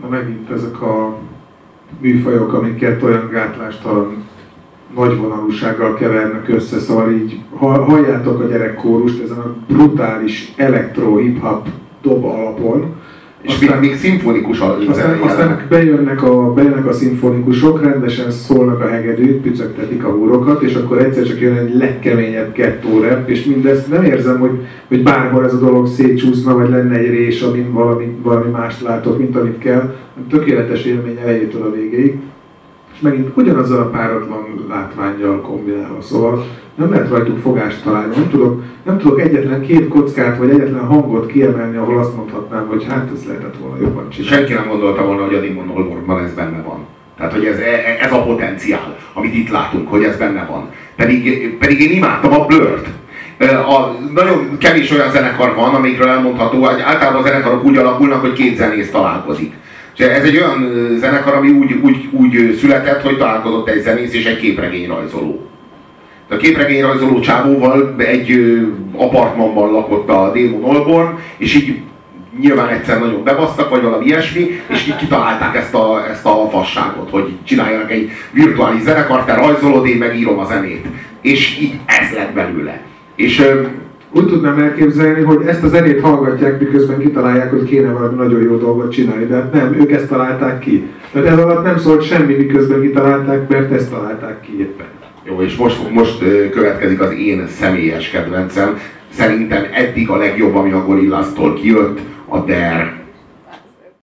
Na megint ezek a műfajok, amiket olyan gátlástalan nagy vonalúsággal kevernek össze, szóval így halljátok a gyerekkórust ezen a brutális elektro-hip-hop dob alapon, és aztán, még, még szimfonikus az aztán, aztán bejönnek, a, bejönnek a szimfonikusok, rendesen szólnak a hegedűt, pücögtetik a húrokat, és akkor egyszer csak jön egy legkeményebb gettó rap, és mindezt nem érzem, hogy, hogy bárhol ez a dolog szétcsúszna, vagy lenne egy rés, amin valami, valami mást látok, mint amit kell. Tökéletes élmény elejétől a végéig és megint ugyanazzal a páratlan látványjal kombinálva. Szóval nem lehet rajtuk fogást találni. Nem tudok, nem tudok egyetlen két kockát, vagy egyetlen hangot kiemelni, ahol azt mondhatnám, hogy hát ez lehetett volna jobban csinálni. Senki nem gondolta volna, hogy a Demon Olborgban ez benne van. Tehát, hogy ez, ez a potenciál, amit itt látunk, hogy ez benne van. Pedig, pedig én imádtam a Blurt. A, nagyon kevés olyan zenekar van, amikről elmondható, hogy általában a zenekarok úgy alakulnak, hogy két zenész találkozik. És ez egy olyan zenekar, ami úgy, úgy, úgy született, hogy találkozott egy zenész és egy képregényrajzoló. A képregényrajzoló csávóval egy apartmanban lakott a Démon Olborn, és így nyilván egyszer nagyon bebasztak, vagy valami ilyesmi, és így kitalálták ezt a, ezt a fasságot, hogy csináljanak egy virtuális zenekart, te rajzolod, én megírom a zenét. És így ez lett belőle. És úgy tudnám elképzelni, hogy ezt a zenét hallgatják, miközben kitalálják, hogy kéne valami nagyon jó dolgot csinálni, de hát nem, ők ezt találták ki. Tehát ez alatt nem szólt semmi, miközben kitalálták, mert ezt találták ki éppen. Jó, és most, most következik az én személyes kedvencem. Szerintem eddig a legjobb, ami a Gorillaztól kijött, a Der.